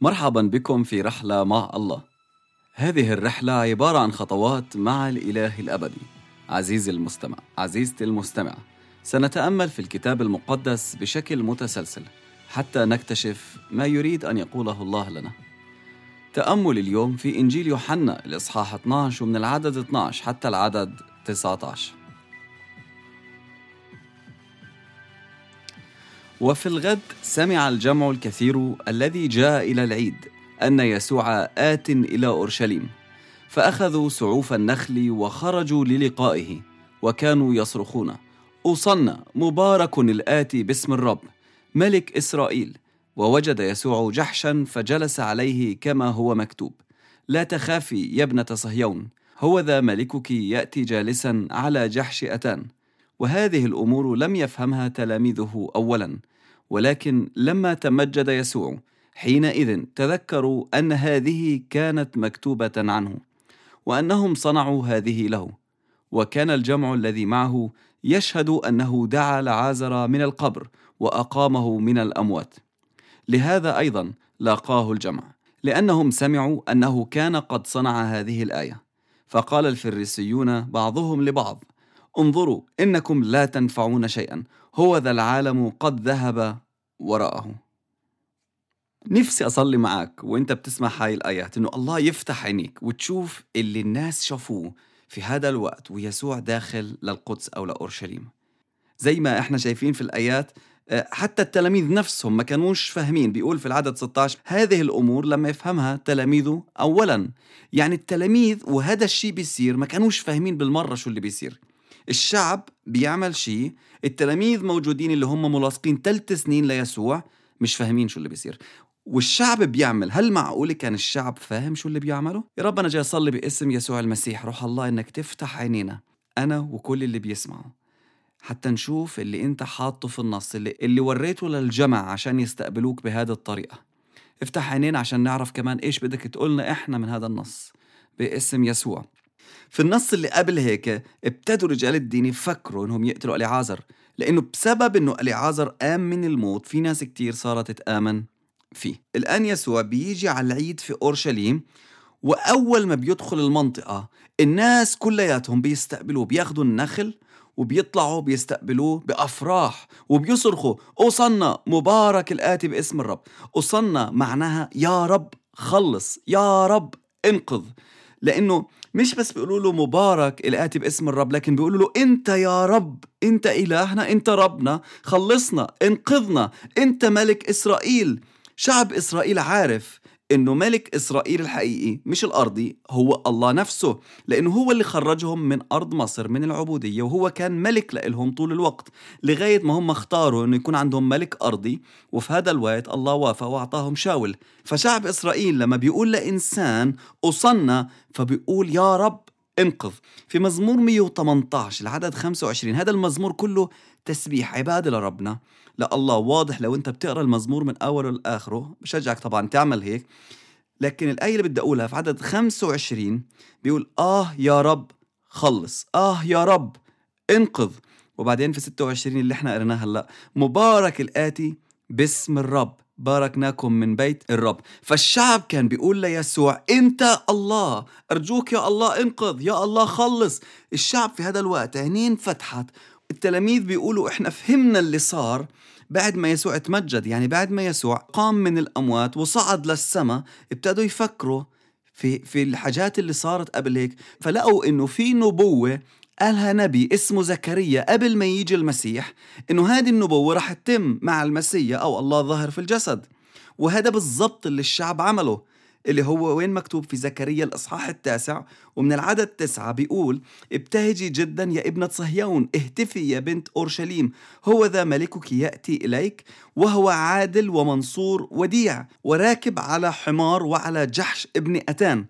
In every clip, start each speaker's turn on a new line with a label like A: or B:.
A: مرحبا بكم في رحلة مع الله. هذه الرحلة عبارة عن خطوات مع الإله الأبدي. عزيزي المستمع، عزيزتي المستمعة، سنتأمل في الكتاب المقدس بشكل متسلسل حتى نكتشف ما يريد أن يقوله الله لنا. تأمل اليوم في إنجيل يوحنا الإصحاح 12 ومن العدد 12 حتى العدد 19. وفي الغد سمع الجمع الكثير الذي جاء إلى العيد أن يسوع آت إلى أورشليم فأخذوا سعوف النخل وخرجوا للقائه وكانوا يصرخون أوصلنا مبارك الاتي باسم الرب ملك إسرائيل. ووجد يسوع جحشا فجلس عليه كما هو مكتوب لا تخافي يا ابنة صهيون هو ذا ملكك يأتي جالسا على جحش أتان. وهذه الأمور لم يفهمها تلاميذه اولا ولكن لما تمجد يسوع حينئذ تذكروا أن هذه كانت مكتوبة عنه وأنهم صنعوا هذه له. وكان الجمع الذي معه يشهد أنه دعا لعازر من القبر وأقامه من الأموات. لهذا أيضا لاقاه الجمع لأنهم سمعوا أنه كان قد صنع هذه الآية. فقال الفريسيون بعضهم لبعض انظروا إنكم لا تنفعون شيئا هو ذا العالم قد ذهب وراءه نفسي أصلي معك وأنت بتسمع هاي الآيات إنه الله يفتح عينيك وتشوف اللي الناس شافوه في هذا الوقت ويسوع داخل للقدس أو لأورشليم. زي ما إحنا شايفين في الآيات آه، حتى التلاميذ نفسهم ما كانوش فاهمين. بيقول في العدد 16 هذه الأمور لما يفهمها تلاميذه اولا. يعني التلاميذ وهذا الشيء بيصير ما كانوش فاهمين بالمرة شو اللي بيصير. الشعب بيعمل شيء التلاميذ موجودين اللي هم ملاصقين ثلاث سنين ليسوع مش فاهمين شو اللي بيصير. والشعب بيعمل هل معقول كان الشعب فاهم شو اللي بيعمله يا رب أنا جاي أصلي باسم يسوع المسيح. روح الله إنك تفتح عينينا أنا وكل اللي بيسمعوا حتى نشوف اللي أنت حاطه في النص اللي, اللي وريته للجمع عشان يستقبلوك بهذه الطريقة. افتح عينينا عشان نعرف كمان إيش بدك تقولنا إحنا من هذا النص باسم يسوع. في النص اللي قبل هيك ابتدوا رجال الدين يفكروا إنهم يقتلوا اليعازر لأنه بسبب إنه اليعازر قام من الموت في ناس كتير صارت تآمن فيه. الآن يسوع بيجي على العيد في أورشليم وأول ما بيدخل المنطقة الناس كلياتهم بيستقبلوه بياخدوا النخل وبيطلعوا بيستقبلوه بأفراح وبيصرخوا أوصلنا مبارك الآتي باسم الرب أوصلنا معناها يا رب خلص يا رب انقذ لأنه مش بس بيقولوا له مبارك الآتي باسم الرب لكن بيقولوا له أنت يا رب أنت إلهنا أنت ربنا خلصنا إنقذنا أنت ملك إسرائيل. شعب إسرائيل عارف إنه ملك إسرائيل الحقيقي مش الأرضي هو الله نفسه لأنه هو اللي خرجهم من أرض مصر من العبودية وهو كان ملك لهم طول الوقت لغاية ما هم اختاروا إنه يكون عندهم ملك أرضي وفي هذا الوقت الله وافق وأعطاهم شاول. فشعب إسرائيل لما بيقول لإنسان اصنى فبيقول يا رب انقذ. في مزمور 118 العدد 25 هذا المزمور كله تسبيح عبادة لربنا. لا الله واضح لو انت بتقرأ المزمور من أوله لآخره. بشجعك طبعا تعمل هيك. لكن الآية اللي بدي أقولها في عدد 25 بيقول آه يا رب خلص. آه يا رب انقذ. وبعدين في 26 اللي إحنا قريناه هلأ مبارك الآتي باسم الرب. باركناكم من بيت الرب. فالشعب كان بيقول ليسوع أنت الله أرجوك يا الله انقذ يا الله خلص. الشعب في هذا الوقت عينين فتحت. التلاميذ بيقولوا إحنا فهمنا اللي صار بعد ما يسوع تمجد يعني بعد ما يسوع قام من الأموات وصعد للسماء ابتدوا يفكروا في في الحاجات اللي صارت قبل هيك. فلقوا إنه في نبوة قالها نبي اسمه زكريا قبل ما يجي المسيح إنه هذه النبوة رح تتم مع المسيح أو الله ظاهر في الجسد. وهذا بالضبط اللي الشعب عمله اللي هو وين مكتوب في زكريا الإصحاح التاسع ومن العدد تسعة بيقول ابتهجي جدا يا ابنة صهيون اهتفي يا بنت أورشليم هو ذا ملكك يأتي إليك وهو عادل ومنصور وديع وراكب على حمار وعلى جحش ابن أتان.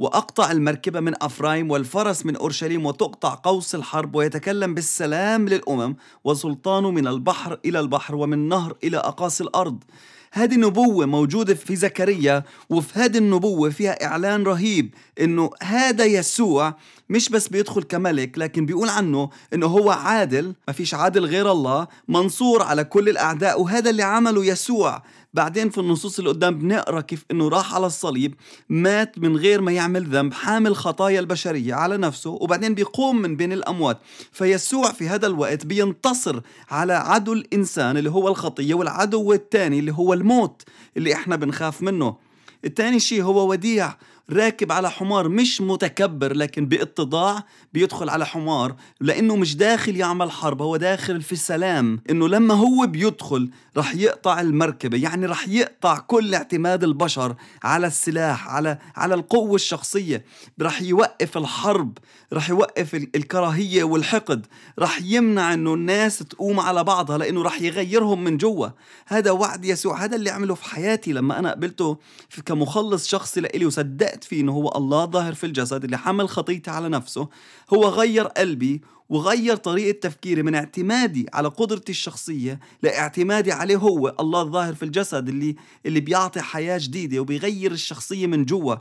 A: وأقطع المركبة من أفرايم والفرس من أورشليم وتقطع قوس الحرب ويتكلم بالسلام للأمم وسلطانه من البحر إلى البحر ومن نهر إلى أقاصي الأرض. هذه نبوة موجودة في زكريا وفي هذه النبوة فيها إعلان رهيب إنه هذا يسوع مش بس بيدخل كملك لكن بيقول عنه إنه هو عادل ما فيش عادل غير الله منصور على كل الأعداء وهذا اللي عمله يسوع. بعدين في النصوص اللي قدام بنقرأ كيف إنه راح على الصليب مات من غير ما يعمل ذنب حامل خطايا البشرية على نفسه وبعدين بيقوم من بين الأموات. فيسوع في هذا الوقت بينتصر على عدو الإنسان اللي هو الخطية والعدو الثاني اللي هو الموت اللي إحنا بنخاف منه. الثاني شيء هو وديع. راكب على حمار مش متكبر لكن باتضاع بيدخل على حمار لأنه مش داخل يعمل حرب هو داخل في سلام. إنه لما هو بيدخل رح يقطع المركبة يعني رح يقطع كل اعتماد البشر على السلاح على على القوة الشخصية. رح يوقف الحرب رح يوقف الكراهية والحقد. رح يمنع إنه الناس تقوم على بعضها لأنه رح يغيرهم من جوا. هذا وعد يسوع هذا اللي عمله في حياتي لما أنا قبلته كمخلص شخصي لإلي وصدقت صدقت فيه إنه هو الله ظاهر في الجسد اللي حمل خطيتي على نفسه هو غير قلبي وغير طريقة تفكيري من اعتمادي على قدرتي الشخصية لاعتمادي عليه هو الله الظاهر في الجسد اللي اللي بيعطي حياة جديدة وبيغير الشخصية من جوا.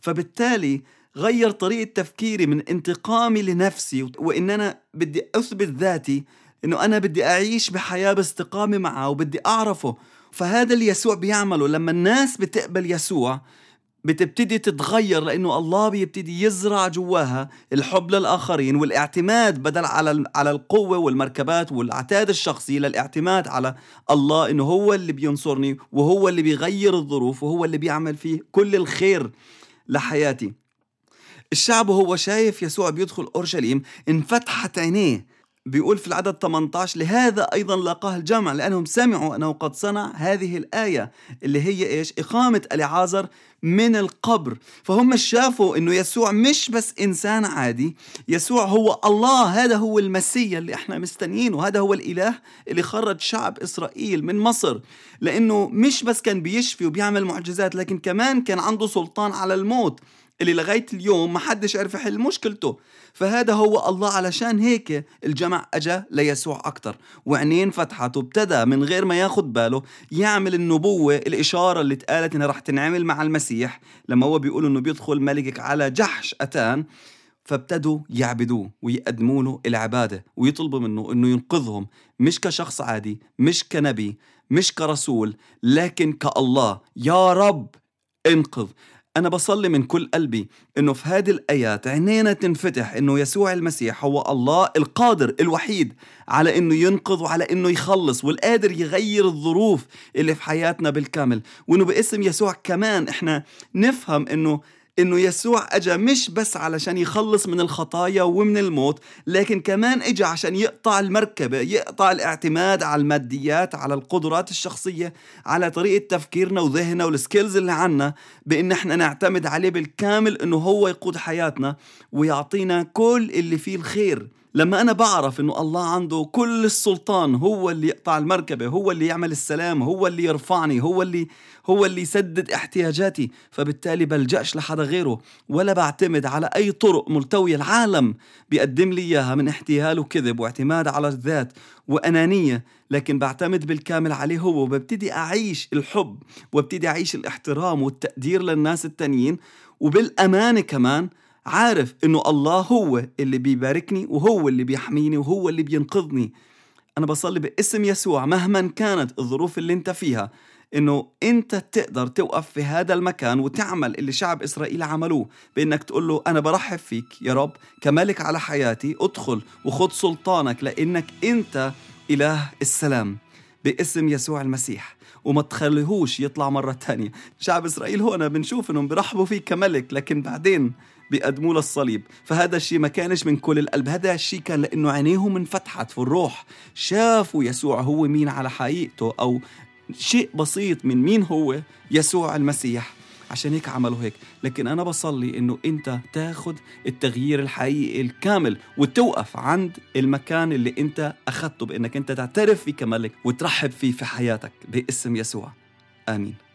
A: فبالتالي غير طريقة تفكيري من انتقامي لنفسي وإن أنا بدي أثبت ذاتي إنه أنا بدي أعيش بحياة باستقامة معه وبدي أعرفه. فهذا اللي يسوع بيعمله. لما الناس بتقبل يسوع بتبتدي تتغير لأنه الله بيبتدي يزرع جواها الحب للآخرين والاعتماد بدل على على القوة والمركبات والعتاد الشخصي للاعتماد على الله إنه هو اللي بينصرني وهو اللي بيغير الظروف وهو اللي بيعمل فيه كل الخير لحياتي. الشعب وهو شايف يسوع بيدخل أورشليم انفتحت عينيه بيقول في العدد 18 لهذا أيضا لاقاه الجمع لأنهم سمعوا أنه قد صنع هذه الآية اللي هي إيش؟ إقامة العازر من القبر. فهم شافوا أنه يسوع مش بس إنسان عادي يسوع هو الله هذا هو المسيا اللي إحنا مستنيينه هذا هو الإله اللي خرج شعب إسرائيل من مصر. لأنه مش بس كان بيشفي وبيعمل معجزات لكن كمان كان عنده سلطان على الموت. اللي لغاية اليوم ما حدش عرف يحل مشكلته. فهذا هو الله علشان هيك الجمع أجا ليسوع أكتر. وعينين فتحت وابتدى من غير ما ياخد باله يعمل النبوة الإشارة اللي اتقالت إنها رح تنعمل مع المسيح. لما هو بيقول إنه بيدخل ملكك على جحش أتان فابتدوا يعبدوه ويقدموا له العبادة ويطلبوا منه إنه ينقذهم. مش كشخص عادي مش كنبي مش كرسول لكن كالله. يا رب انقذ. أنا بصلي من كل قلبي إنه في هذه الآيات عينينا تنفتح إنه يسوع المسيح هو الله القادر الوحيد على إنه ينقذ وعلى إنه يخلص والقادر يغير الظروف اللي في حياتنا بالكامل. وإنه باسم يسوع كمان إحنا نفهم إنه إنه يسوع اجى مش بس علشان يخلص من الخطايا ومن الموت لكن كمان اجى عشان يقطع المركبة يقطع الاعتماد على الماديات على القدرات الشخصية على طريقة تفكيرنا وذهننا والسكيلز اللي عنا بإن إحنا نعتمد عليه بالكامل إنه هو يقود حياتنا ويعطينا كل اللي فيه الخير. لما أنا بعرف إنه الله عنده كل السلطان هو اللي يقطع المركبة هو اللي يعمل السلام هو اللي يرفعني هو اللي هو اللي يسدد احتياجاتي فبالتالي بلجأش لحدا غيره ولا بعتمد على أي طرق ملتوية. العالم بيقدم لي إياها من احتيال وكذب واعتماد على الذات وأنانية لكن بعتمد بالكامل عليه هو وببتدي أعيش الحب وابتدي أعيش الاحترام والتقدير للناس التانيين وبالأمانة كمان عارف إنه الله هو اللي بيباركني وهو اللي بيحميني وهو اللي بينقذني. أنا بصلي باسم يسوع مهما كانت الظروف اللي أنت فيها إنه أنت تقدر توقف في هذا المكان وتعمل اللي شعب إسرائيل عملوه بإنك تقول له أنا برحب فيك يا رب كملك على حياتي ادخل وخذ سلطانك لإنك أنت إله السلام باسم يسوع المسيح. وما تخليهوش يطلع مرة تانية. شعب إسرائيل هنا بنشوف إنهم برحبوا فيه كملك لكن بعدين بيقدموا للصليب فهذا الشيء ما كانش من كل القلب. هذا الشيء كان لأنه عينيهم انفتحت في الروح. شافوا يسوع هو مين على حقيقته أو شيء بسيط من مين هو يسوع المسيح. عشان هيك عملوا هيك. لكن أنا بصلي إنه أنت تاخد التغيير الحقيقي الكامل وتوقف عند المكان اللي أنت أخذته بإنك أنت تعترف فيه كملك وترحب فيه في حياتك باسم يسوع. آمين.